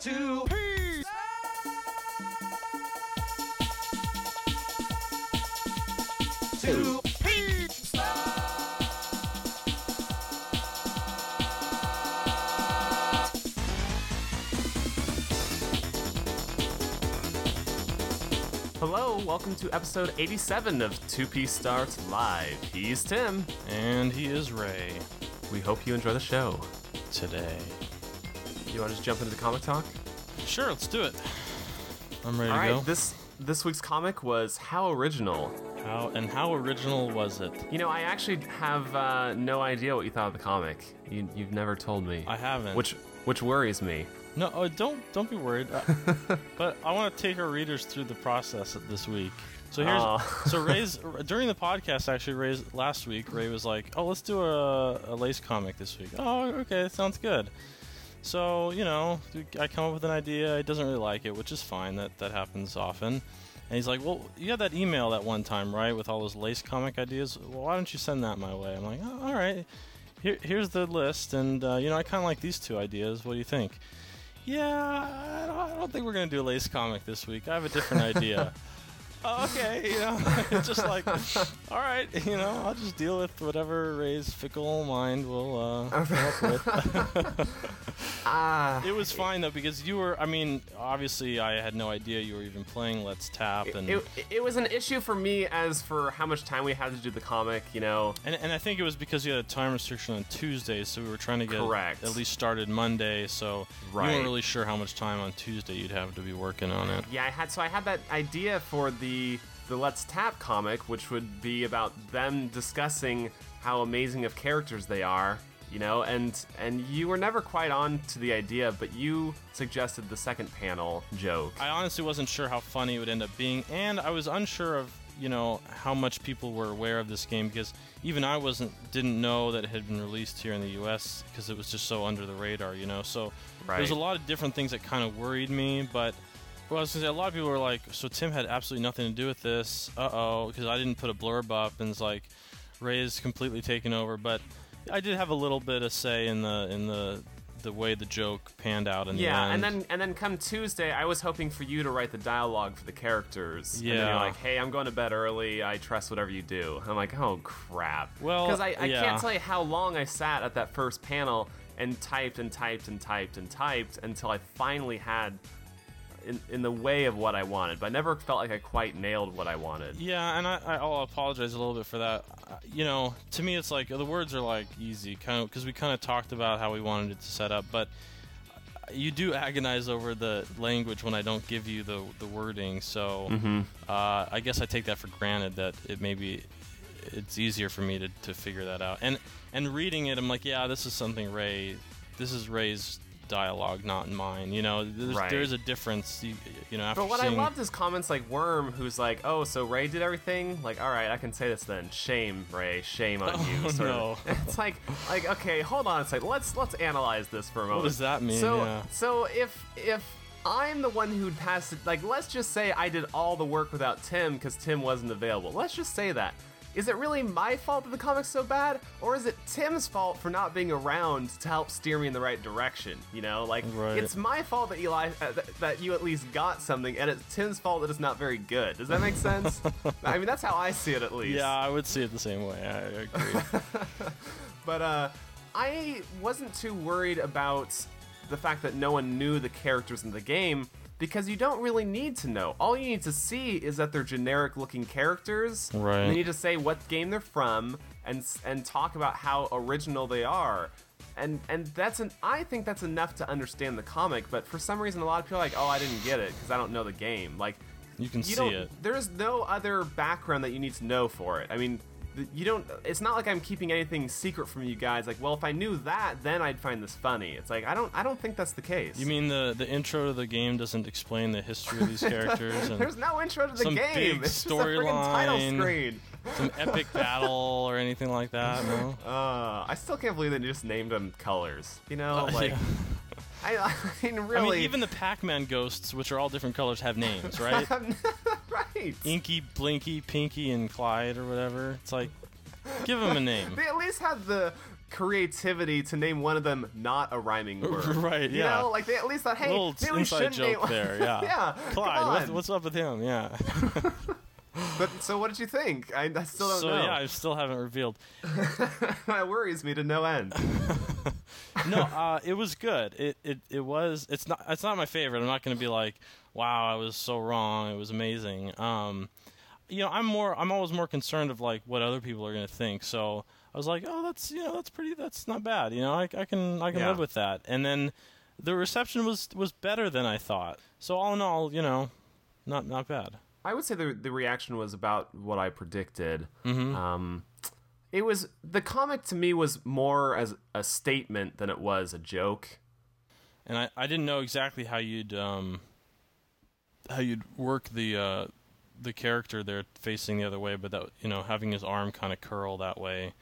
Two Two Hello, welcome to episode 87 of 2P Starts Live. He's Tim. And he is Ray We hope you enjoy the show. today. You want to just jump into the comic talk? Sure, let's do it. I'm ready All to right, go. this this week's comic was How Original. how and how original was it? You know, I actually have uh, no idea what you thought of the comic. You, you've never told me. I haven't. Which which worries me. no, oh, don't don't be worried. Uh, but I want to take our readers through the process this week. So here's Aw. so Ray's during the podcast actually Ray's last week Ray was like, "Oh, let's do a, a lace comic this week." Oh, okay, that sounds good. So you know, I come up with an idea. He doesn't really like it, which is fine. That that happens often. And he's like, "Well, you had that email that one time, right, with all those lace comic ideas. Well, why don't you send that my way?" I'm like, oh, "All right, Here, here's the list, and uh, you know, I kind of like these two ideas. What do you think?" Yeah, I don't, I don't think we're gonna do a lace comic this week. I have a different idea. oh, okay, you know, it's just like, all right, you know, I'll just deal with whatever Ray's fickle mind will uh, come up with. Ah, It was fine though because you were. I mean, obviously, I had no idea you were even playing Let's Tap, and it, it was an issue for me as for how much time we had to do the comic. You know, and, and I think it was because you had a time restriction on Tuesday, so we were trying to get Correct. at least started Monday. So you weren't really sure how much time on Tuesday you'd have to be working on it. Yeah, I had so I had that idea for the the Let's Tap comic, which would be about them discussing how amazing of characters they are, you know, and and you were never quite on to the idea, but you suggested the second panel joke. I honestly wasn't sure how funny it would end up being, and I was unsure of you know how much people were aware of this game because even I wasn't didn't know that it had been released here in the U.S. because it was just so under the radar, you know. So there's a lot of different things that kind of worried me, but. Well, I was gonna say a lot of people were like, "So Tim had absolutely nothing to do with this." Uh oh, because I didn't put a blurb up, and it's like Ray is completely taken over. But I did have a little bit of say in the in the the way the joke panned out in yeah, the and then and then come Tuesday, I was hoping for you to write the dialogue for the characters. and then Yeah. you're like, "Hey, I'm going to bed early. I trust whatever you do." I'm like, "Oh crap!" Well, because I, I yeah. can't tell you how long I sat at that first panel and typed and typed and typed and typed until I finally had in, in the way of what I wanted. But I never felt like I quite nailed what I wanted. Yeah, and I, I'll apologize a little bit for that. Uh, You know, to me, it's like the words are like easy, kind of, because we kind of talked about how we wanted it to set up, but you do agonize over the language when I don't give you the the wording. So uh, I guess I take that for granted that it maybe it's easier for me to, to figure that out. And and reading it, I'm like, yeah, this is something Ray. This is Ray's dialogue, not in mine. You know, there's, Right. there's a difference. You, you know, after But what I seeing- loved is comments like Worm, who's like, "Oh, so Ray did everything." Like, all right, I can say this then. Shame, Ray. Shame on oh, you. Oh, sort no. of. It's like, like, okay, hold on a second. Let's let's analyze this for a moment. What does that mean? So, Yeah. so if if I'm the one who'd passed it, like, let's just say I did all the work without Tim because Tim wasn't available. Let's just say that. Is it really my fault that the comic's so bad, or is it Tim's fault for not being around to help steer me in the right direction? You know, like Right. it's my fault that Eli uh, th- that you at least got something, and it's Tim's fault that it's not very good. Does that make sense? I mean, that's how I see it at least. Yeah, I would see it the same way. I agree. But uh, I wasn't too worried about the fact that no one knew the characters in the game because you don't really need to know. All you need to see is that they're generic looking characters. Right. And you need to say what game they're from and and talk about how original they are. And and that's an I think that's enough to understand the comic, but for some reason a lot of people are like, "Oh, I didn't get it because I don't know the game." Like You can you see it. There's no other background that you need to know for it. I mean, you don't. It's not like I'm keeping anything secret from you guys. Like, well, if I knew that, then I'd find this funny. It's like I don't. I don't think that's the case. You mean the the intro to the game doesn't explain the history of these characters and There's no intro to the some game. big it's friggin' title storyline. screen. some epic battle or anything like that? No. Uh, I still can't believe they just named them colors. You know, like Uh, yeah. I, I mean, I mean, even the Pac-Man ghosts, which are all different colors, have names, right? right. Inky, Blinky, Pinky, and Clyde, or whatever. It's like, give them a name. They at least have the creativity to name one of them not a rhyming word. Right, You yeah. know, like they at least thought, hey, little maybe inside should name joke there. Yeah. yeah. Clyde, what's, what's up with him? Yeah. But so what did you think? I, I still don't so know. yeah, I still haven't revealed. that worries me to no end. No, uh, it was good. It, it it was. It's not. It's not my favorite. I'm not going to be like, wow, I was so wrong. It was amazing. Um, you know, I'm more. I'm always more concerned of like what other people are going to think. So I was like, oh, that's you know, that's pretty. That's not bad. You know, I, I can I can Yeah. live with that. And then the reception was was better than I thought. So all in all, you know, not not bad. I would say the the reaction was about what I predicted. Mm-hmm. Um, it was the comic to me was more as a statement than it was a joke. and I, I didn't know exactly how you'd um how you'd work the uh the character there facing the other way, but that you know having his arm kind of curl that way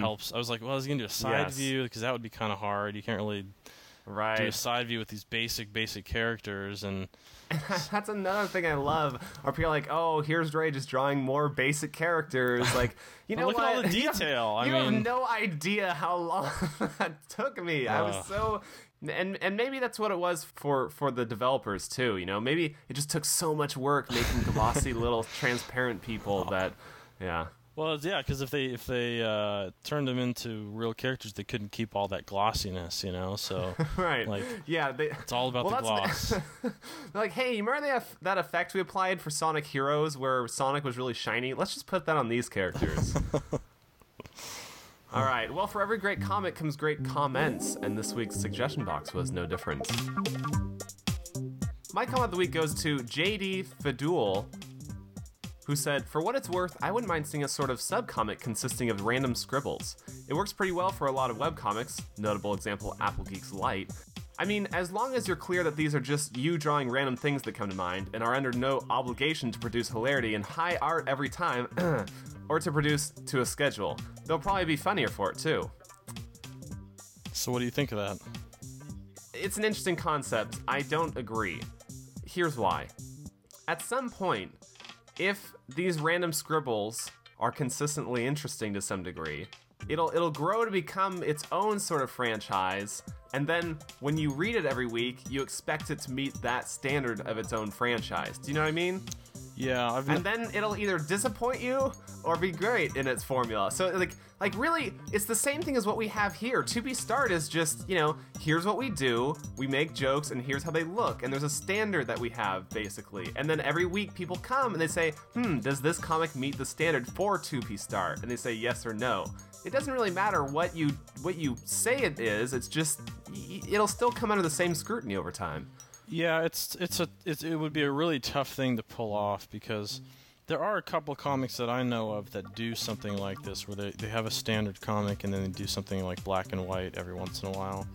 helps. I was like, well, I was gonna do a side Mm-hmm. Yes. view because that would be kind of hard. You can't really do a side view with these basic basic characters, and That's another thing I love. Are people like, oh, here's Dre just drawing more basic characters? Like, you know look at all the You have- detail. I you mean- have no idea how long that took me. I was so. And and maybe that's what it was for for the developers too. You know, maybe it just took so much work making glossy little transparent people that, yeah. Well, yeah, because if they if they uh, turned them into real characters, they couldn't keep all that glossiness, you know. So Right. Like, yeah, they, it's all about Well, the gloss. they're like, hey, you remember that, that effect we applied for Sonic Heroes where Sonic was really shiny? Let's just put that on these characters. All right. Well, for every great comic comes great comments, and this week's suggestion box was no different. My comment of the week goes to JD Fedul, who said, For what it's worth, I wouldn't mind seeing a sort of subcomic consisting of random scribbles. It works pretty well for a lot of webcomics, notable example AppleGeeks Lite. I mean, as long as you're clear that these are just you drawing random things that come to mind and are under no obligation to produce hilarity and high art every time, or to produce to a schedule, they'll probably be funnier for it too. so what do you think of that? It's an interesting concept. I don't agree. Here's why. At some point, if these random scribbles are consistently interesting to some degree, it'll it'll grow to become its own sort of franchise, and then when you read it every week, you expect it to meet that standard of its own franchise. Do you know what I mean? Yeah, I've and then it'll either disappoint you or be great in its formula. So like like really it's the same thing as what we have here. 2P Start is just, you know, here's what we do, we make jokes and here's how they look and there's a standard that we have basically. And then every week people come and they say, "Hmm, does this comic meet the standard for 2P start?" And they say yes or no. It doesn't really matter what you what you say it is. It's just y- it'll still come under the same scrutiny over time. Yeah, it's it's a it's, it would be a really tough thing to pull off because there are a couple comics that I know of that do something like this, where they, they have a standard comic and then they do something like black and white every once in a while.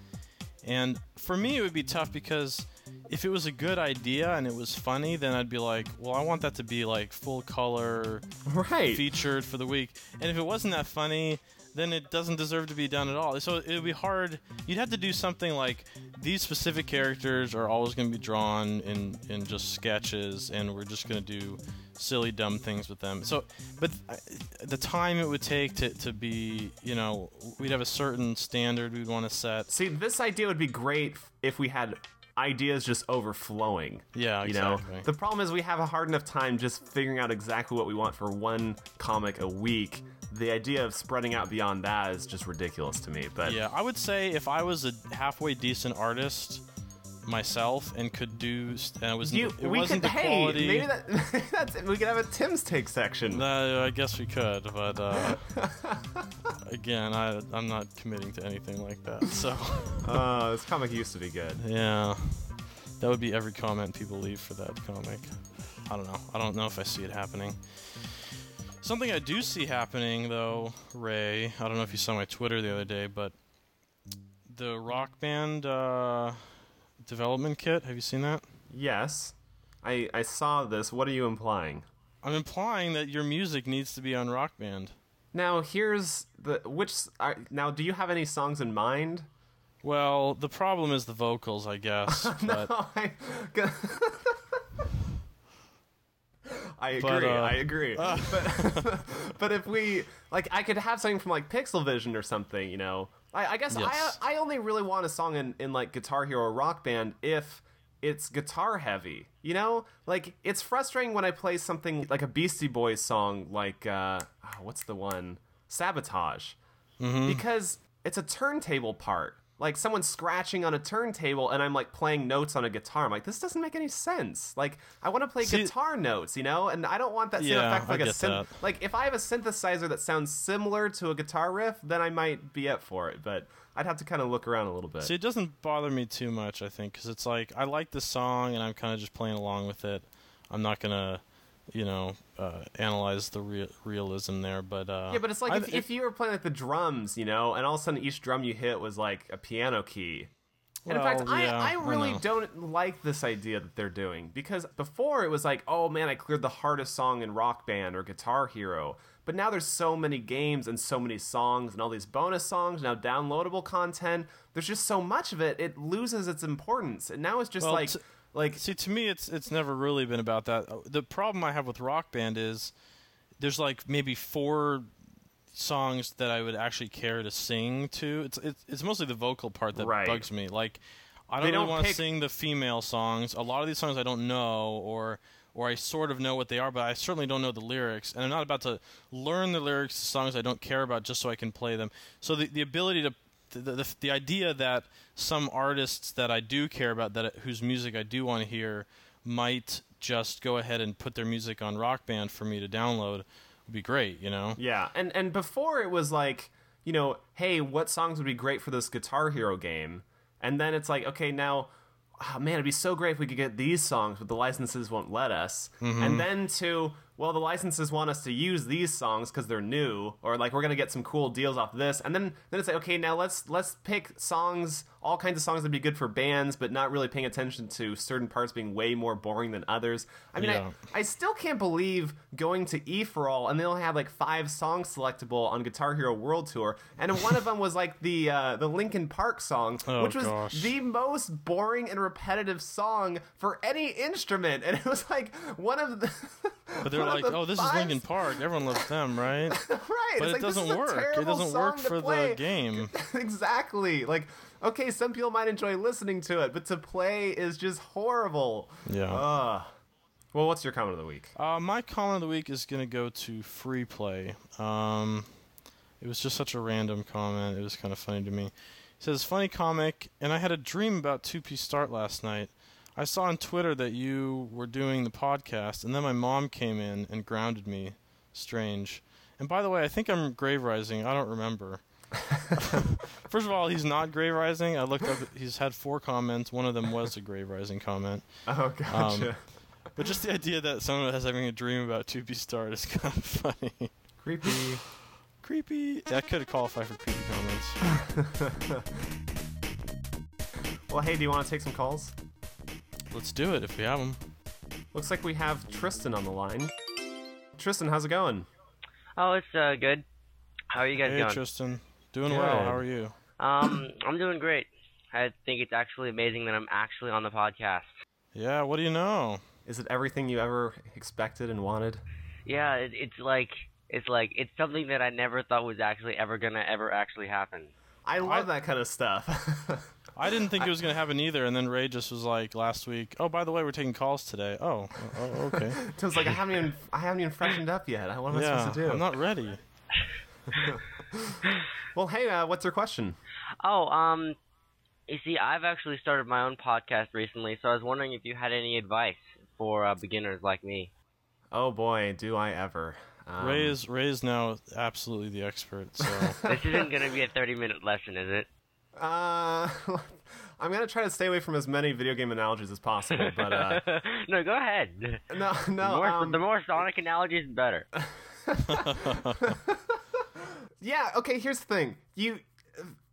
And for me, it would be tough because if it was a good idea and it was funny, then I'd be like, well, I want that to be like full color, Right. featured for the week. And if it wasn't that funny, then it doesn't deserve to be done at all. So it would be hard. You'd have to do something like these specific characters are always going to be drawn in in just sketches, and we're just going to do silly, dumb things with them. So, but uh, the time it would take to to be, you know, we'd have a certain standard we'd want to set. See, this idea would be great if we had ideas just overflowing. Yeah, You exactly. know, the problem is we have a hard enough time just figuring out exactly what we want for one comic a week. The idea of spreading out beyond that is just ridiculous to me. But Yeah, I would say if I was a halfway decent artist myself and could do, and it was you, it we wasn't could. the Hey, quality. maybe that that's we could have a Tim's take section. Uh, I guess we could, but uh, again, I, I'm not committing to anything like that. So, Oh, this comic used to be good. yeah, that would be every comment people leave for that comic. I don't know. I don't know if I see it happening. Something I do see happening, though, Ray. I don't know if you saw my Twitter the other day, but the Rock Band uh, development kit. Have you seen that? Yes, I I saw this. What are you implying? I'm implying that your music needs to be on Rock Band. Now here's the which. Are, now, do you have any songs in mind? Well, the problem is the vocals, I guess. But No, I, I agree. But, uh, I agree. but, but if we like, I could have something from like Pixel Vision or something. You know, I, I guess Yes. I I only really want a song in in like Guitar Hero Rock Band if it's guitar heavy. You know, like it's frustrating when I play something like a Beastie Boys song, like uh, oh, what's the one? Sabotage, because it's a turntable part. Like someone's scratching on a turntable, and I'm like playing notes on a guitar. I'm like, this doesn't make any sense. Like, I want to play See- guitar notes, you know, and I don't want that same Yeah, effect like a get synth. that. Like, if I have a synthesizer that sounds similar to a guitar riff, then I might be up for it. But I'd have to kind of look around a little bit. See, it doesn't bother me too much, I think, because it's like I like the song and I'm kind of just playing along with it. I'm not gonna, you know, uh, analyze the rea- realism there, but uh, Yeah, but it's like if, if you were playing like the drums, you know, and all of a sudden each drum you hit was like a piano key. And in fact, Well, yeah, I, I I really know. don't like this idea that they're doing because before it was like, oh man, I cleared the hardest song in Rock Band or Guitar Hero. But now there's so many games and so many songs and all these bonus songs, now downloadable content. There's just so much of it, it loses its importance. And now it's just Well, like, t- like See, to me, it's it's never really been about that. Uh, The problem I have with Rock Band is there's like maybe four songs that I would actually care to sing to. It's it's, it's mostly the vocal part that Right. bugs me. Like I don't really don't want to pick- sing the female songs. A lot of these songs I don't know or or I sort of know what they are, but I certainly don't know the lyrics. And I'm not about to learn the lyrics to songs I don't care about just so I can play them. So the the ability to the, the, the idea that some artists that I do care about, that whose music I do want to hear, might just go ahead and put their music on Rock Band for me to download would be great. You know? Yeah, and and before it was like, you know, hey, what songs would be great for this Guitar Hero game? And then it's like, okay, now, oh, man, it'd be so great if we could get these songs, but the licenses won't let us. Mm-hmm. And then to, well, the licenses want us to use these songs because they're new, or like we're gonna get some cool deals off this. And then then it's like, okay, now let's let's pick songs, all kinds of songs that'd be good for bands, but not really paying attention to certain parts being way more boring than others. I mean, Yeah. I, I still can't believe going to E for All and they only have like five songs selectable on Guitar Hero World Tour, and one of them was like the uh, the Linkin Park song, Oh, which was gosh. the most boring and repetitive song for any instrument, and it was like one of the. They're like, oh, this is Linkin Park. Everyone loves them, right? right? But it like, doesn't work. It doesn't work for the game. exactly. Like, okay, some people might enjoy listening to it, but to play is just horrible. Yeah. Ugh. Well, what's your comment of the week? Uh, my comment of the week is going to go to free play. Um, it was just such a random comment. It was kind of funny to me. He says, "Funny comic, and I had a dream about 2P Start last night. I saw on Twitter that you were doing the podcast, and then my mom came in and grounded me. Strange. And by the way, I think I'm grave rising. I don't remember." First of all, he's not grave rising. I looked up. He's had four comments. One of them was a grave rising comment. Oh, gotcha. Um, but just the idea that someone has having a dream about 2P Start is kind of funny. Creepy. creepy. That could qualify for creepy comments. Well, hey, do you want to take some calls? Let's do it if we have them. Looks like we have Tristan on the line. Tristan, how's it going? Oh, it's uh, good. How are you guys doing? Hey, going? Tristan. Doing Good. well. How are you? um, I'm doing great. I think it's actually amazing that I'm actually on the podcast. Yeah, what do you know? Is it everything you ever expected and wanted? Yeah, it, it's like it's like it's something that I never thought was actually ever gonna ever actually happen. I love that kind of stuff. I didn't think it was going to happen either, and then Ray just was like last week, oh, by the way, we're taking calls today. Oh, oh okay. Tim's like, I haven't even, I haven't even freshened up yet. What am I yeah, supposed to do? I'm not ready. Well, hey, uh, what's your question? Oh, um, you see, I've actually started my own podcast recently, so I was wondering if you had any advice for uh, beginners like me. Oh boy, do I ever. Um, Ray is Ray is now absolutely the expert. So This isn't gonna be a 30 minute lesson, is it? Uh, I'm gonna try to stay away from as many video game analogies as possible, but uh, no, go ahead. no, the, no. more, um, the more Sonic analogies, the better. Yeah, okay, here's the thing. You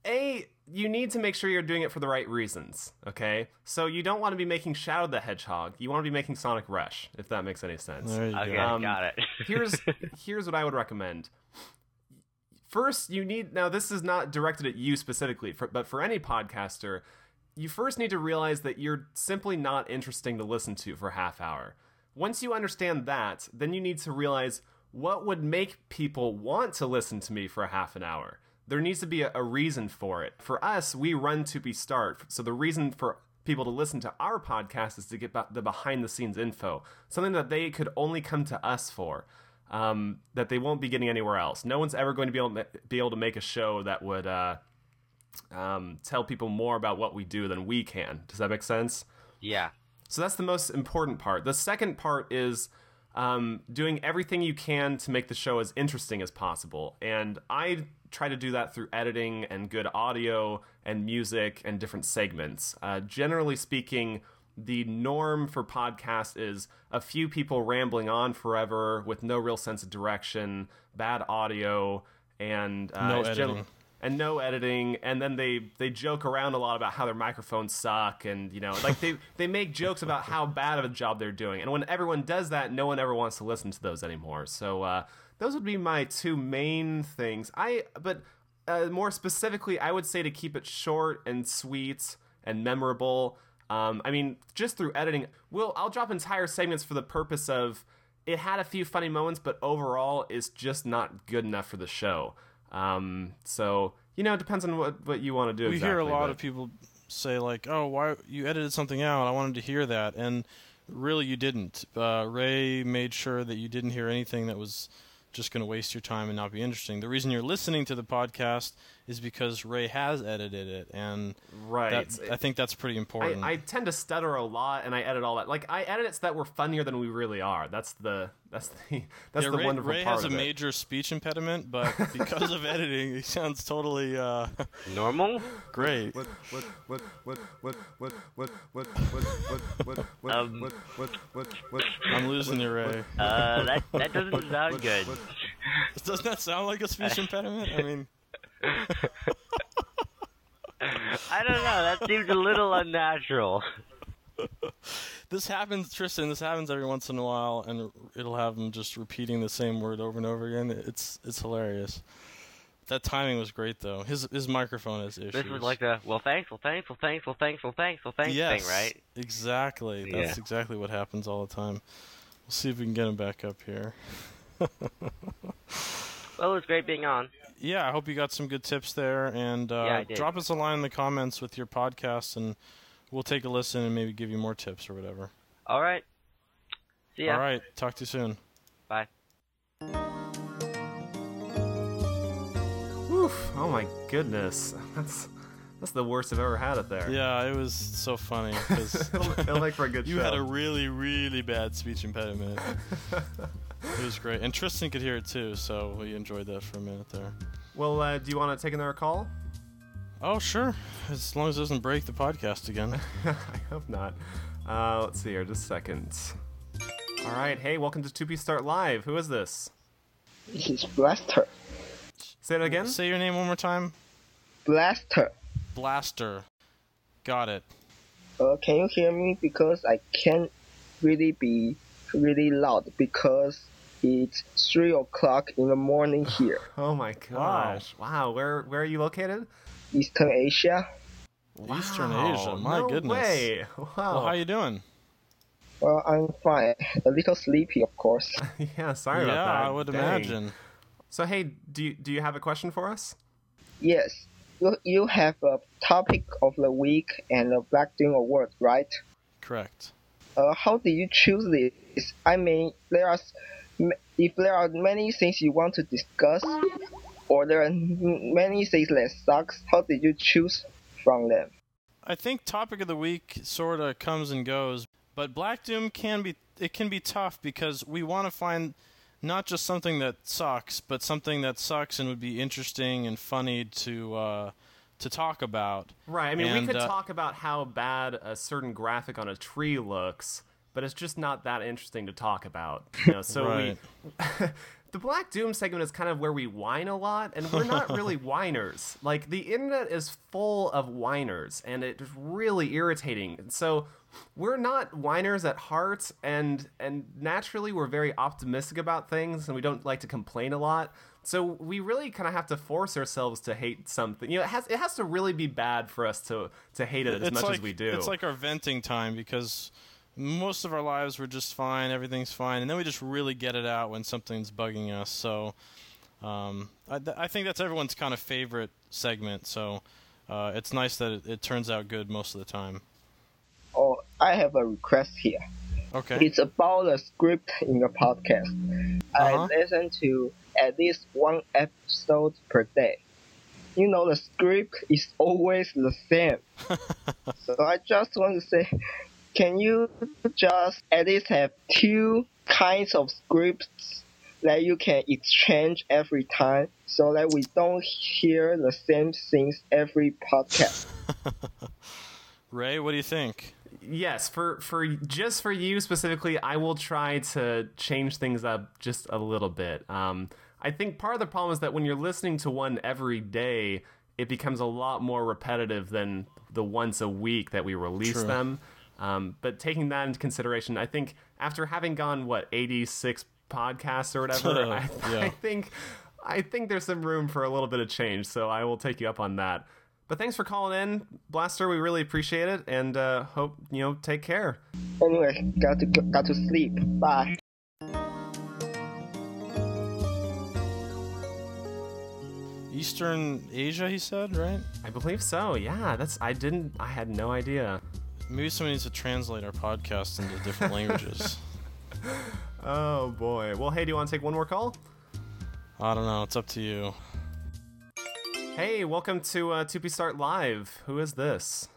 A you need to make sure you're doing it for the right reasons, okay? So you don't want to be making Shadow the Hedgehog. You want to be making Sonic Rush, if that makes any sense. there you Okay, go. Um, got it. here's here's what I would recommend. First, you need now this is not directed at you specifically, for, but for any podcaster, you first need to realize that you're simply not interesting to listen to for half hour. once you understand that, then you need to realize what would make people want to listen to me for a half an hour. There needs to be a, a reason for it. For us, we run 2P Start. So the reason for people to listen to our podcast is to get the behind the scenes info, something that they could only come to us for. Um, that they won't be getting anywhere else. No one's ever going to be able to, be able to make a show that would uh, um, tell people more about what we do than we can. Does that make sense? Yeah. So that's the most important part. The second part is um, doing everything you can to make the show as interesting as possible. And I try to do that through editing and good audio and music and different segments. Uh, generally speaking, the norm for podcast is a few people rambling on forever with no real sense of direction, bad audio, and uh, no editing. and no editing. And then they they joke around a lot about how their microphones suck, and you know, like they they make jokes about how bad of a job they're doing. And when everyone does that, no one ever wants to listen to those anymore. So uh, those would be my two main things. I but. Uh, more specifically, I would say to keep it short and sweet and memorable. Um, I mean, just through editing, we'll I'll drop entire segments for the purpose of it had a few funny moments, but overall, it's just not good enough for the show. Um, so you know, it depends on what what you want to do. We exactly, hear a lot but... of people say like, "Oh, why you edited something out? I wanted to hear that," and really, you didn't. Uh, Ray made sure that you didn't hear anything that was just going to waste your time and not be interesting. The reason you're listening to the podcast is because Ray has edited it, and right. That, I think that's pretty important. I, I, tend to stutter a lot, and I edit all that. Like I edit it so that we're funnier than we really are. That's the that's the that's yeah, the Ray, wonderful Ray part has of a it. major speech impediment, but because of editing, he sounds totally uh, normal. Great. What what what what what what what what what what what Um, what what what what I'm losing you, Ray. Uh, that that doesn't sound good. Doesn't that sound like a speech impediment? I mean, I don't know. That seems a little unnatural. this happens, Tristan. This happens every once in a while, and it'll have him just repeating the same word over and over again. It's it's hilarious. That timing was great, though. His his microphone has issues. This was like the well, thanks, well, thanks, well, thanks, well, thanks, well, thanks, well, thanks yes, thing, right? Exactly. That's Yeah. exactly what happens all the time. We'll see if we can get him back up here. Well, it was great being on. yeah, I hope you got some good tips there, and uh, Yeah, I did. drop us a line in the comments with your podcast, and we'll take a listen and maybe give you more tips or whatever. All right. See ya. All right, talk to you soon. Bye. Oof, oh my goodness. That's that's the worst I've ever had it there. Yeah, it was so funny because it'll, it'll make for a good you show. had a really, really bad speech impediment. It was great, and Tristan could hear it too, so we enjoyed that for a minute there. well, uh, do you want to take another call? Oh, sure, as long as it doesn't break the podcast again. I hope not. Uh, let's see here, just a second. All right, hey, welcome to 2P Start Live. Who is this? This is Blaster. Say it again. Say your name one more time. Blaster. Blaster. Got it. Uh, can you hear me? Because I can't really be really loud because it's three o'clock in the morning here, Oh my gosh! Wow, where where are you located? Eastern Asia. Eastern Asia, my no goodness. Way. Wow. Well, how you doing? Well, I'm fine. A little sleepy, of course. yeah, sorry yeah, about that. Yeah, I would Dang. imagine. So hey, do you, do you have a question for us? yes, you, you have a topic of the week and a Black Doom Award, right? Correct. Uh, how did you choose this? I mean, there are if there are many things you want to discuss, or there are many things that sucks. How did you choose from them? I think topic of the week sort of comes and goes, but Black Doom can be it can be tough because we want to find not just something that sucks, but something that sucks and would be interesting and funny to uh, to talk about. Right. I mean, And, we could uh, talk about how bad a certain graphic on a tree looks, but it's just not that interesting to talk about. You know, so Right. we. the Black Doom segment is kind of where we whine a lot, and we're not really whiners. Like the internet is full of whiners, and it's really irritating. And so we're not whiners at heart, and and naturally we're very optimistic about things, and we don't like to complain a lot. So we really kind of have to force ourselves to hate something. You know, it has it has to really be bad for us to to hate it as it's much like as we do. it's like our venting time because most of our lives we're just fine, everything's fine, and then we just really get it out when something's bugging us. So um, I, th- I think that's everyone's kind of favorite segment. So uh, it's nice that it, it turns out good most of the time. Oh, I have a request here. Okay. It's about the script in your podcast. I Uh-huh. listen to at least one episode per day. You know, the script is always the same. so I just want to say, can you just at least have two kinds of scripts that you can exchange every time so that we don't hear the same things every podcast? Ray, what do you think? Yes, for for just for you specifically, I will try to change things up just a little bit. Um, I think part of the problem is that when you're listening to one every day, it becomes a lot more repetitive than the once a week that we release True. them. Um, but taking that into consideration, I think after having gone what 86 podcasts or whatever, I, Yeah. I think I think there's some room for a little bit of change. So I will take you up on that. But thanks for calling in, Blaster. We really appreciate it, and uh, hope you know. Take care. Anyway, got to got to sleep. Bye. Eastern Asia, he said, right? I believe so. Yeah, that's. I didn't. I had no idea. Maybe somebody needs to translate our podcast into different languages. Oh boy. Well, hey, do you want to take one more call? I don't know. It's up to you. Hey, welcome to uh, 2P Start Live. Who is this?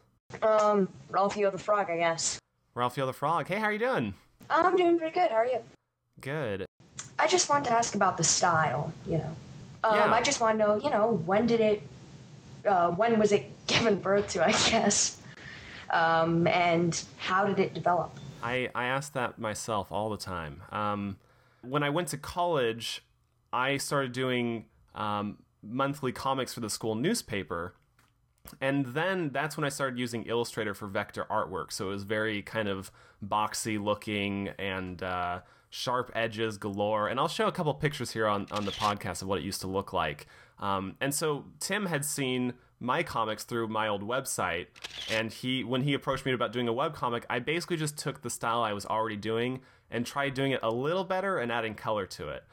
Um, Ralphio the Frog, I guess. Ralphio the Frog. Hey, how are you doing? I'm doing pretty good. How are you? Good. I just wanted to ask about the style, you know. Um, Yeah. I just want to know, you know, when did it, uh, when was it given birth to, I guess? Um, and how did it develop? I, I ask that myself all the time. Um, when I went to college, I started doing um, monthly comics for the school newspaper. And then that's when I started using Illustrator for vector artwork. So it was very kind of boxy looking and uh, sharp edges galore. And I'll show a couple pictures here on, on the podcast of what it used to look like. Um, and so Tim had seen my comics through my old website, and he when he approached me about doing a webcomic, I basically just took the style I was already doing and tried doing it a little better and adding color to it.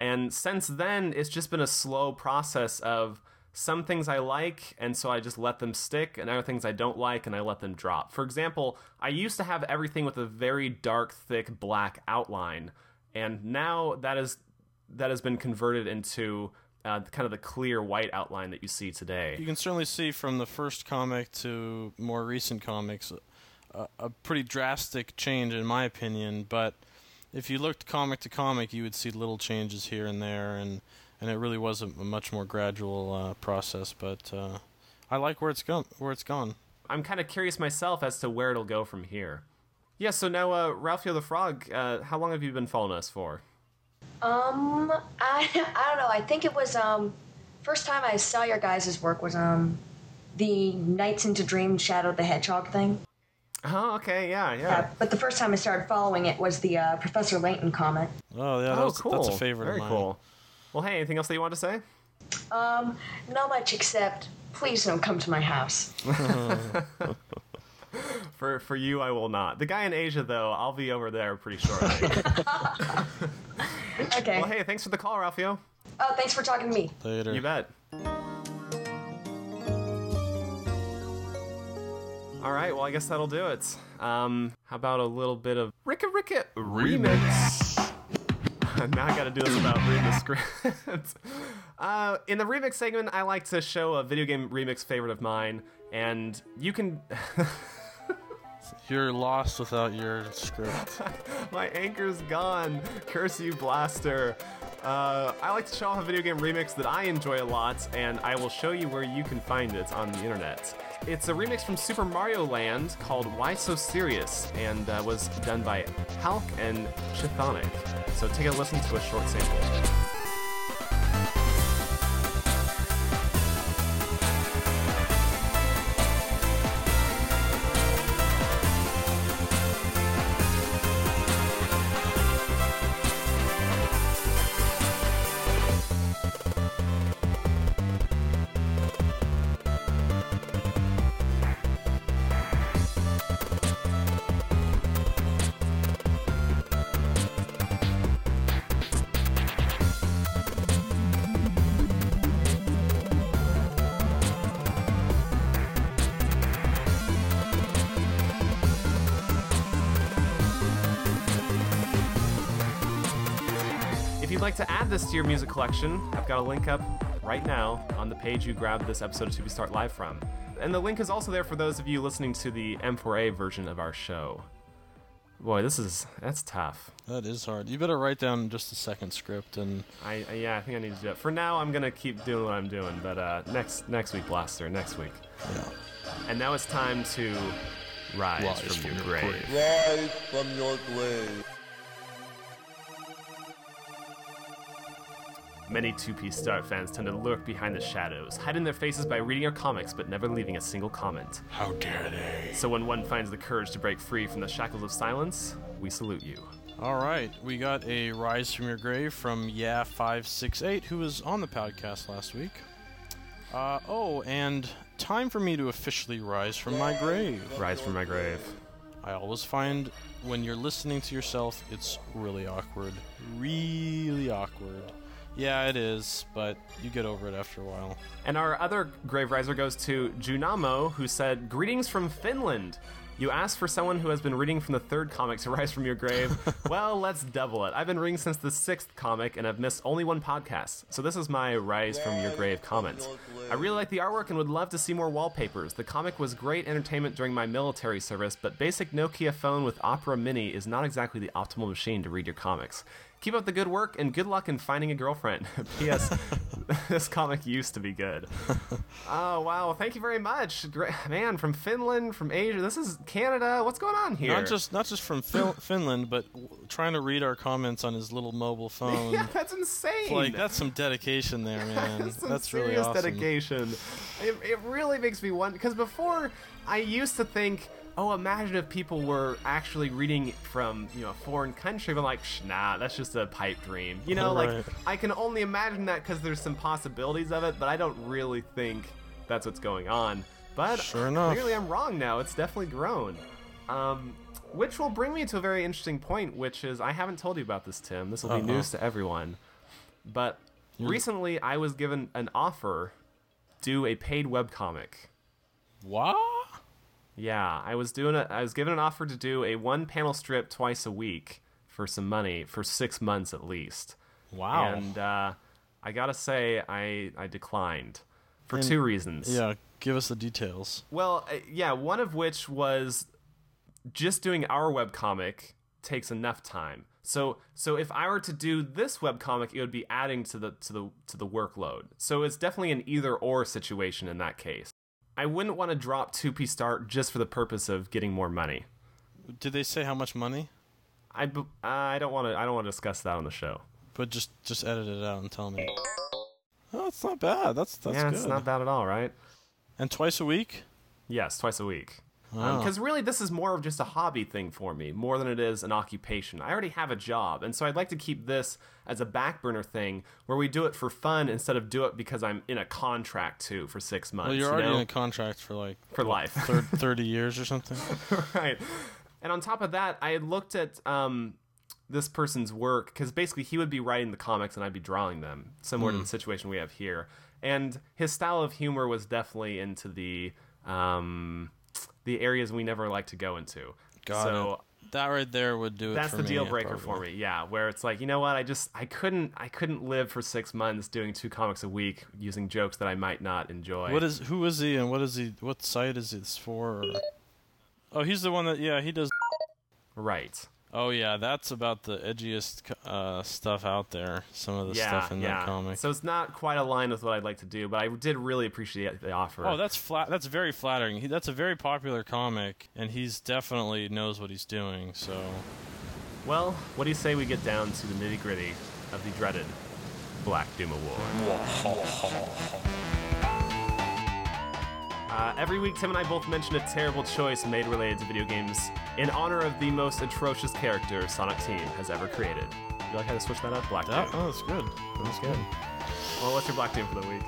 And since then, it's just been a slow process of some things I like, and so I just let them stick, and other things I don't like, and I let them drop. For example, I used to have everything with a very dark, thick black outline, and now that is that has been converted into uh, kind of the clear white outline that you see today. You can certainly see from the first comic to more recent comics a, a pretty drastic change, in my opinion. But if you looked comic to comic, you would see little changes here and there, and, and it really was a, a much more gradual uh, process. But uh, I like where it's gone. Where it's gone. I'm kind of curious myself as to where it'll go from here. Yeah, so now, uh, Ralphio the Frog, uh, how long have you been following us for? Um, I, I don't know. I think it was, um, first time I saw your guys' work was, um, the Nights into Dream Shadow the Hedgehog thing. Oh, okay, yeah, yeah. Uh, but the first time I started following it was the uh, Professor Layton comic. Oh yeah, that oh, was, cool. that's a favorite Very of mine. cool. Well, hey, anything else that you want to say? Um, not much except please don't come to my house. For for you, I will not. The guy in Asia, though, I'll be over there pretty shortly. Okay. well, hey, thanks for the call, Ralphio. Oh, thanks for talking to me. Later. You bet. All right, well, I guess that'll do it. Um, how about a little bit of Ricka Ricka remix? now I gotta do this without reading the script. uh, in the remix segment, I like to show a video game remix favorite of mine, and you can. You're lost without your script. My anchor's gone. Curse you, Blaster. Uh, I like to show off a video game remix that I enjoy a lot, and I will show you where you can find it on the internet. It's a remix from Super Mario Land called Why So Serious, and uh, was done by Halc and Chthonic. So take a listen to a short sample. Like to add this to your music collection, I've got a link up right now on the page you grabbed this episode of 2P Start Live from. And the link is also there for those of you listening to the M4A version of our show. Boy, this is that's tough. That is hard. You better write down just a second script and I, I yeah, I think I need to do it. For now, I'm gonna keep doing what I'm doing, but uh, next next week, Blaster, next week. yeah. And now it's time to rise, Rise from, from your your grave. grave. Rise from your grave. Many 2P Start fans tend to lurk behind the shadows, hiding their faces by reading our comics but never leaving a single comment. How dare they? So when one finds the courage to break free from the shackles of silence, we salute you. All right, we got a rise from your grave from yeah five six eight, who was on the podcast last week. Uh, oh, and time for me to officially rise from my grave. Rise from my grave. I always find when you're listening to yourself, it's really awkward. Really awkward. Yeah, it is, but you get over it after a while. And our other grave riser goes to Junamo, who said, Greetings from Finland. You asked for someone who has been reading from the third comic to rise from your grave. well, let's double it. I've been reading since the sixth comic and I've missed only one podcast. So this is my rise from your grave comment. I really like the artwork and would love to see more wallpapers. The comic was great entertainment during my military service, but basic Nokia phone with Opera Mini is not exactly the optimal machine to read your comics. Keep up the good work and good luck in finding a girlfriend. P.S. this comic used to be good. Oh wow! Thank you very much, Great. man. From Finland, from Asia. This is Canada. What's going on here? Not just not just from Fin- Finland, but w- trying to read our comments on his little mobile phone. yeah, that's insane. Like that's some dedication there, man. That's some that's really serious awesome. dedication. It, it really makes me wonder because before I used to think, oh, imagine if people were actually reading from you know a foreign country. But I'm like, nah, that's just a pipe dream. You know, Right. like I can only imagine that because there's some possibilities of it, but I don't really think that's what's going on. But Sure enough. clearly I'm wrong now. It's definitely grown. Um, which will bring me to a very interesting point, which is I haven't told you about this, Tim. This will be Uh-oh. news to everyone. But recently, I was given an offer to do a paid webcomic. What? Yeah, I was doing a, I was given an offer to do a one panel strip twice a week for some money for six months at least. Wow. And uh, I gotta say, I I declined for And- two reasons. yeah, give us the details. Well, uh, yeah, one of which was just doing our webcomic takes enough time. So so if I were to do this webcomic, it would be adding to the to the to the workload. So it's definitely an either or situation in that case. I wouldn't want to drop 2P start just for the purpose of getting more money. Did they say how much money? I, b- I don't want to I don't want to discuss that on the show. But just just edit it out and tell me. Oh, it's not bad. That's that's yeah, good. it's not bad at all, right? And twice a week? Yes, twice a week. Because really, this is more of just a hobby thing for me, more than it is an occupation. I already have a job, and so I'd like to keep this as a back burner thing where we do it for fun instead of do it because I'm in a contract too for six months. Well, you're you already know? in a contract for like for life. thir- 30 years or something. right. And on top of that, I had looked at um, this person's work because basically he would be writing the comics and I'd be drawing them, similar to the situation we have here. And his style of humor was definitely into the um, the areas we never like to go into. Got so it. That right there would do it. that's the me, deal breaker for me. Yeah, where it's like, you know what? I just I couldn't I couldn't live for six months doing two comics a week using jokes that I might not enjoy. What is who is he and what is he? What site is this for? Oh, he's the one that yeah he does. right? Oh yeah, that's about the edgiest uh, stuff out there. Some of the yeah, stuff in yeah. that comic. So it's not quite aligned with what I'd like to do, but I did really appreciate the offer. Oh, that's flat. That's very flattering. He, that's a very popular comic, and he's definitely knows what he's doing. So well, what do you say we get down to the nitty gritty of the dreaded Black Doom Award? Uh, every week, Tim and I both mention a terrible choice made related to video games in honor of the most atrocious character Sonic Team has ever created. You like how to switch that up? Black that Doom. oh, that's good. That's good. Well, what's your Black Doom for the week?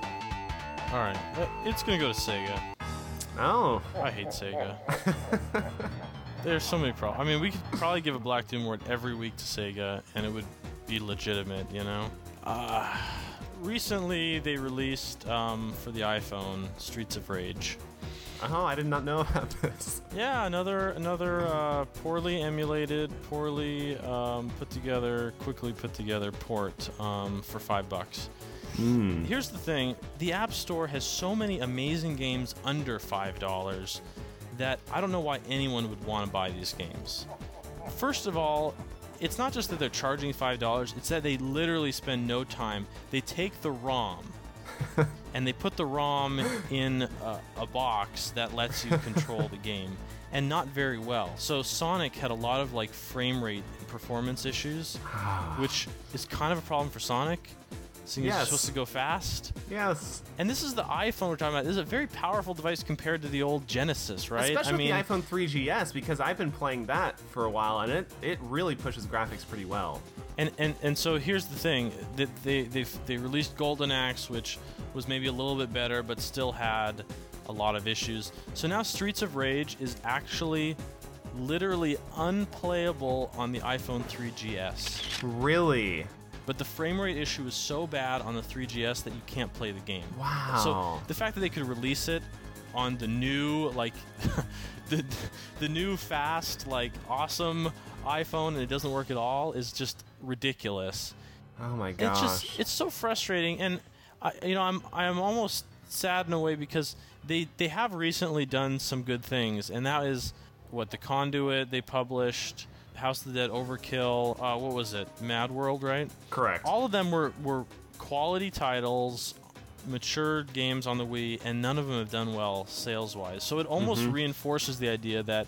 All right, Uh, it's gonna go to Sega. Oh, I hate Sega. There's so many problems. I mean, we could probably give a Black Doom award every week to Sega, and it would be legitimate, you know. Uh, recently, they released um, for the iPhone Streets of Rage, Oh, I did not know about this. Yeah, another another uh, poorly emulated, poorly um, put together, quickly put together port um, for five bucks. Here's the thing: the App Store has so many amazing games under five dollars that I don't know why anyone would want to buy these games. First of all, it's not just that they're charging five dollars; it's that they literally spend no time. They take the ROM and they put the ROM in a, a box that lets you control the game, and not very well. So Sonic had a lot of like frame rate and performance issues, which is kind of a problem for Sonic. Seeing as Yes. supposed to go fast, Yes. and this is the iPhone we're talking about. This is a very powerful device compared to the old Genesis, right? Especially I mean, the iPhone 3GS because I've been playing that for a while and it, it really pushes graphics pretty well. and, and and so here's the thing that they they they released Golden Axe, which was maybe a little bit better, but still had a lot of issues. So now Streets of Rage is actually literally unplayable on the iPhone 3GS. Really? But the frame rate issue is so bad on the 3GS that you can't play the game. Wow. So the fact that they could release it on the new like the the new fast like awesome iPhone and it doesn't work at all is just ridiculous. Oh my gosh. It's just it's so frustrating and I you know I'm I'm almost sad in a way because they they have recently done some good things and that is what the conduit they published House of the Dead Overkill uh, what was it Mad World right correct. all of them were, were quality titles, mature games on the Wii, and none of them have done well sales wise. So it almost Mm-hmm. reinforces the idea that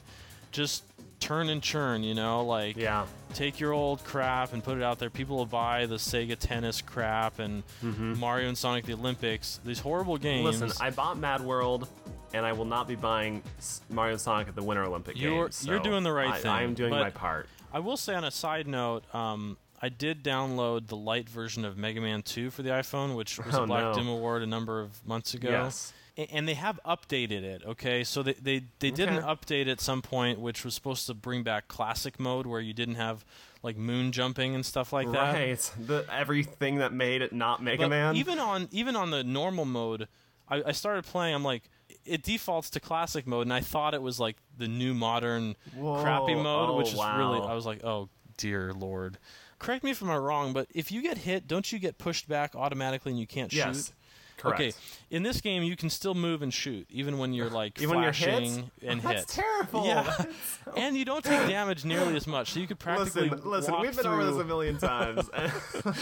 just turn and churn, you know, like yeah. take your old crap and put it out there. People will buy the Sega Tennis crap and Mario and Sonic the Olympics. These horrible games. Mm-hmm. Listen, I bought Mad World, and I will not be buying Mario Sonic at the Winter Olympic You're- Games. you're doing the right I, thing, I am doing my part. I will say on a side note, um, I did download the light version of Mega Man 2 for the iPhone, which was Oh, a Black no. Doom Award a number of months ago. Yes. And they have updated it, okay? So they, they, they did an update at some point, which was supposed to bring back classic mode where you didn't have like moon jumping and stuff like that. Right. The everything that made it not Mega But Man. even on even on the normal mode, I, I started playing. I'm like, it defaults to classic mode, and I thought it was like the new modern crappy mode, Oh, which is really. I was like, oh dear lord. Correct me if I'm wrong, but if you get hit, don't you get pushed back automatically and you can't yes. shoot? Correct. Okay, in this game you can still move and shoot, even when you're like Even when you're hit? flashing and That's hit. terrible. Yeah, and you don't take damage nearly as much, so you could practically Listen, listen. walk We've been through... over this a million times. and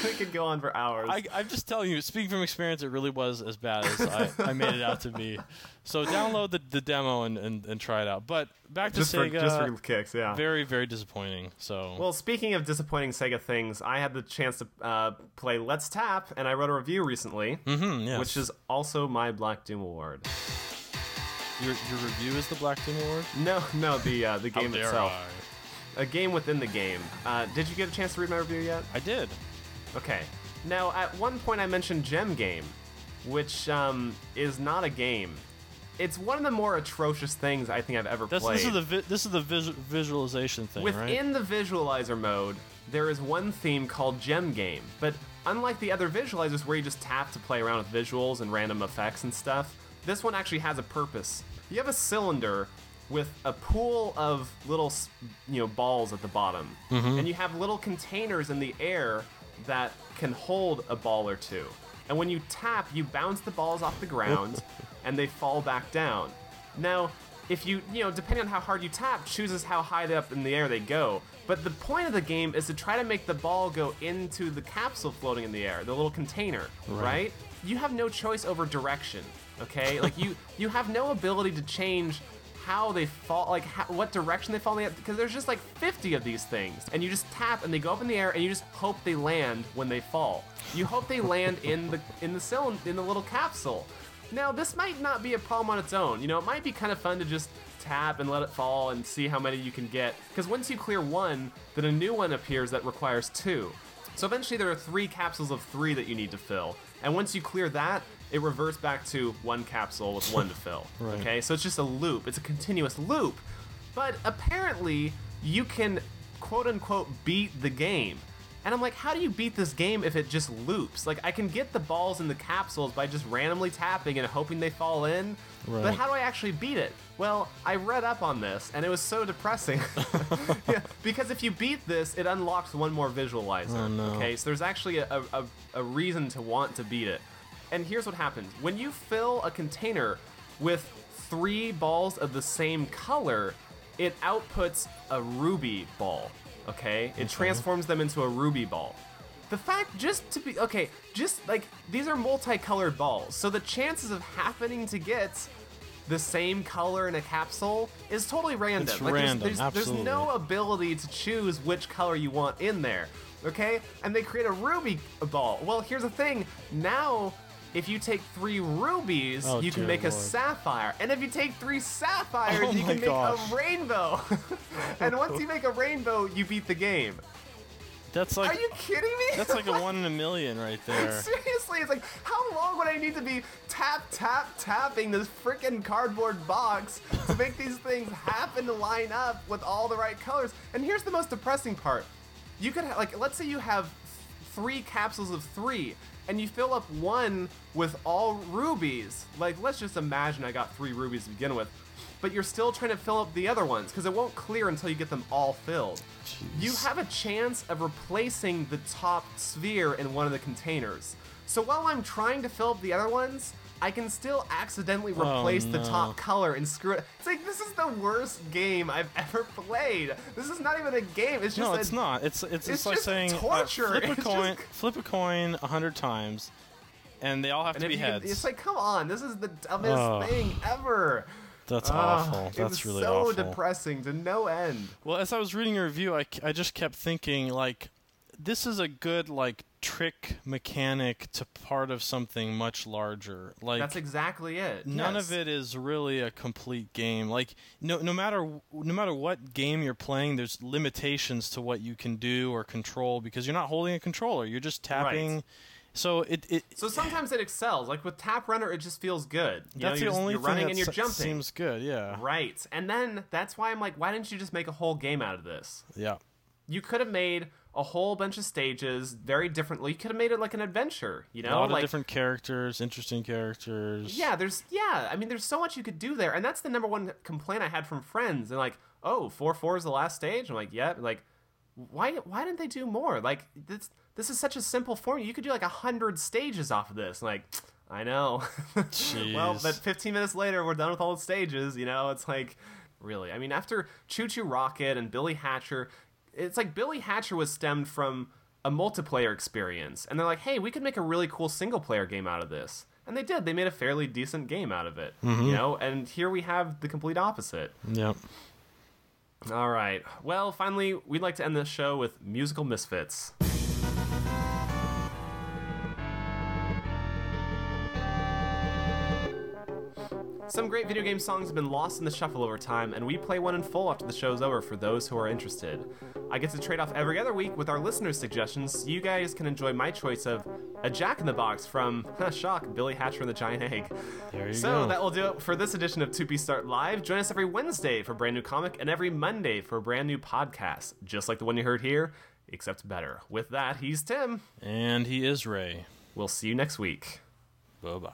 we could go on for hours. I, I'm just telling you, speaking from experience, it really was as bad as I, I made it out to be. So download the, the demo and, and, and try it out. But back to just for Sega, just for kicks, yeah. very very disappointing. So Well, speaking of disappointing Sega things, I had the chance to uh, play Let's Tap, and I wrote a review recently, Mhm, yes. which is also my Black Doom award. your your review is the Black Doom Award. No, no, the uh, the How game dare itself, I? a game within the game. Uh, did you get a chance to read my review yet? I did. Okay. Now, at one point, I mentioned Gem Game, which um, is not a game. It's one of the more atrocious things I think I've ever That's, played. this is the vi- this is the vis- visualization thing, right? Within the visualizer mode, there is one theme called Gem Game, but unlike the other visualizers where you just tap to play around with visuals and random effects and stuff, this one actually has a purpose. You have a cylinder with a pool of little, you know, balls at the bottom, mm-hmm. and you have little containers in the air that can hold a ball or two. And when you tap, you bounce the balls off the ground, and they fall back down. Now, if you, you know, depending on how hard you tap, chooses how high up in the air they go. But the point of the game is to try to make the ball go into the capsule floating in the air, the little container, right? You have no choice over direction, okay? like you, you have no ability to change how they fall, like how, what direction they fall in because there's just like 50 of these things, and you just tap and they go up in the air, and you just hope they land when they fall. You hope they land in the in the cylinder in the little capsule. Now, this might not be a problem on its own. You know, it might be kind of fun to just tap and let it fall and see how many you can get. Because once you clear one, then a new one appears that requires two. So eventually there are three capsules of three that you need to fill. And once you clear that, it reverts back to one capsule with one to fill. Right. Okay, so it's just a loop. It's a continuous loop. But apparently, you can quote unquote beat the game. And I'm like, how do you beat this game if it just loops? Like, I can get the balls in the capsules by just randomly tapping and hoping they fall in, but how do I actually beat it? Well, I read up on this, and it was so depressing. yeah, because if you beat this, it unlocks one more visualizer. Oh, no. Okay, so there's actually a, a, a reason to want to beat it. And here's what happens when you fill a container with three balls of the same color, it outputs a ruby ball. Okay? It transforms them into a ruby ball. The fact just to be okay, just like these are multicolored balls, so the chances of happening to get the same color in a capsule is totally random. It's like there's- random, there's, there's, absolutely. no ability to choose which color you want in there. Okay? And they create a ruby ball. Well, here's the thing. Now, if you take three rubies, Oh, you can dear make a sapphire. And if you take three sapphires, Oh you can make gosh. a rainbow. and once you make a rainbow, you beat the game. That's like Are you kidding me? that's like a one in a million right there. Seriously, it's like, how long would I need to be tap, tap, tapping this freaking cardboard box to make these things happen to line up with all the right colors? And here's the most depressing part. You could, ha- like, let's say you have three capsules of three, and you fill up one with all rubies. Like, let's just imagine I got three rubies to begin with. But you're still trying to fill up the other ones because it won't clear until you get them all filled. You have a chance of replacing the top sphere in one of the containers. So while I'm trying to fill up the other ones, I can still accidentally Oh, replace the top color and screw it. It's like this is the worst game I've ever played. This is not even a game. It's just No, a, it's not. It's it's, it's like saying uh, flip a It's coin, just- flip a coin a hundred times, and they all have And to be you can- heads. it's like, come on, this is the dumbest Ugh. thing ever. That's Ugh, awful. That's really so awful. depressing to no end. Well, as I was reading your review, I, I just kept thinking like, this is a good like trick mechanic to part of something much larger. Like That's exactly it. none Yes. of it is really a complete game. Like no no matter no matter what game you're playing, there's limitations to what you can do or control because you're not holding a controller. You're just tapping. Right. So it it So sometimes it excels. Like with Tap Runner, it just feels good. You know, that's the just- only you're thing running that and you're jumping. seems good. Yeah. Right. And then that's why I'm like, why didn't you just make a whole game out of this? Yeah. You could have made a whole bunch of stages very differently. You could have made it like an adventure, you a know? lot like of different characters, interesting characters. Yeah, there's yeah, I mean there's so much you could do there. And that's the number one complaint I had from friends. And like, oh, four four is the last stage?" I'm like, "Yep." Like, why why didn't they do more? Like this this is such a simple formula. You could do like a 100 stages off of this. Like, I know. well, but 15 minutes later, we're done with all the stages. You know, it's like, really. I mean, after ChuChu Rocket and Billy Hatcher, it's like Billy Hatcher was stemmed from a multiplayer experience, and they're like, hey, we could make a really cool single player game out of this. And they did. They made a fairly decent game out of it. You mm-hmm. know, and here we have the complete opposite. Yep. All right. Well, finally, we'd like to end this show with musical misfits. Some great video game songs have been lost in the shuffle over time, and we play one in full after the show's over for those who are interested. I get to trade off every other week with our listeners' suggestions, so you guys can enjoy my choice of a Jack in the Box from, shock, Billy Hatcher and the Giant Egg. There you So go. that will do it for this edition of 2P Start Live. Join us every Wednesday for a brand new comic and every Monday for a brand new podcast, just like the one you heard here, except better. With that, he's Tim. and he is Ray. We'll see you next week. Bye bye.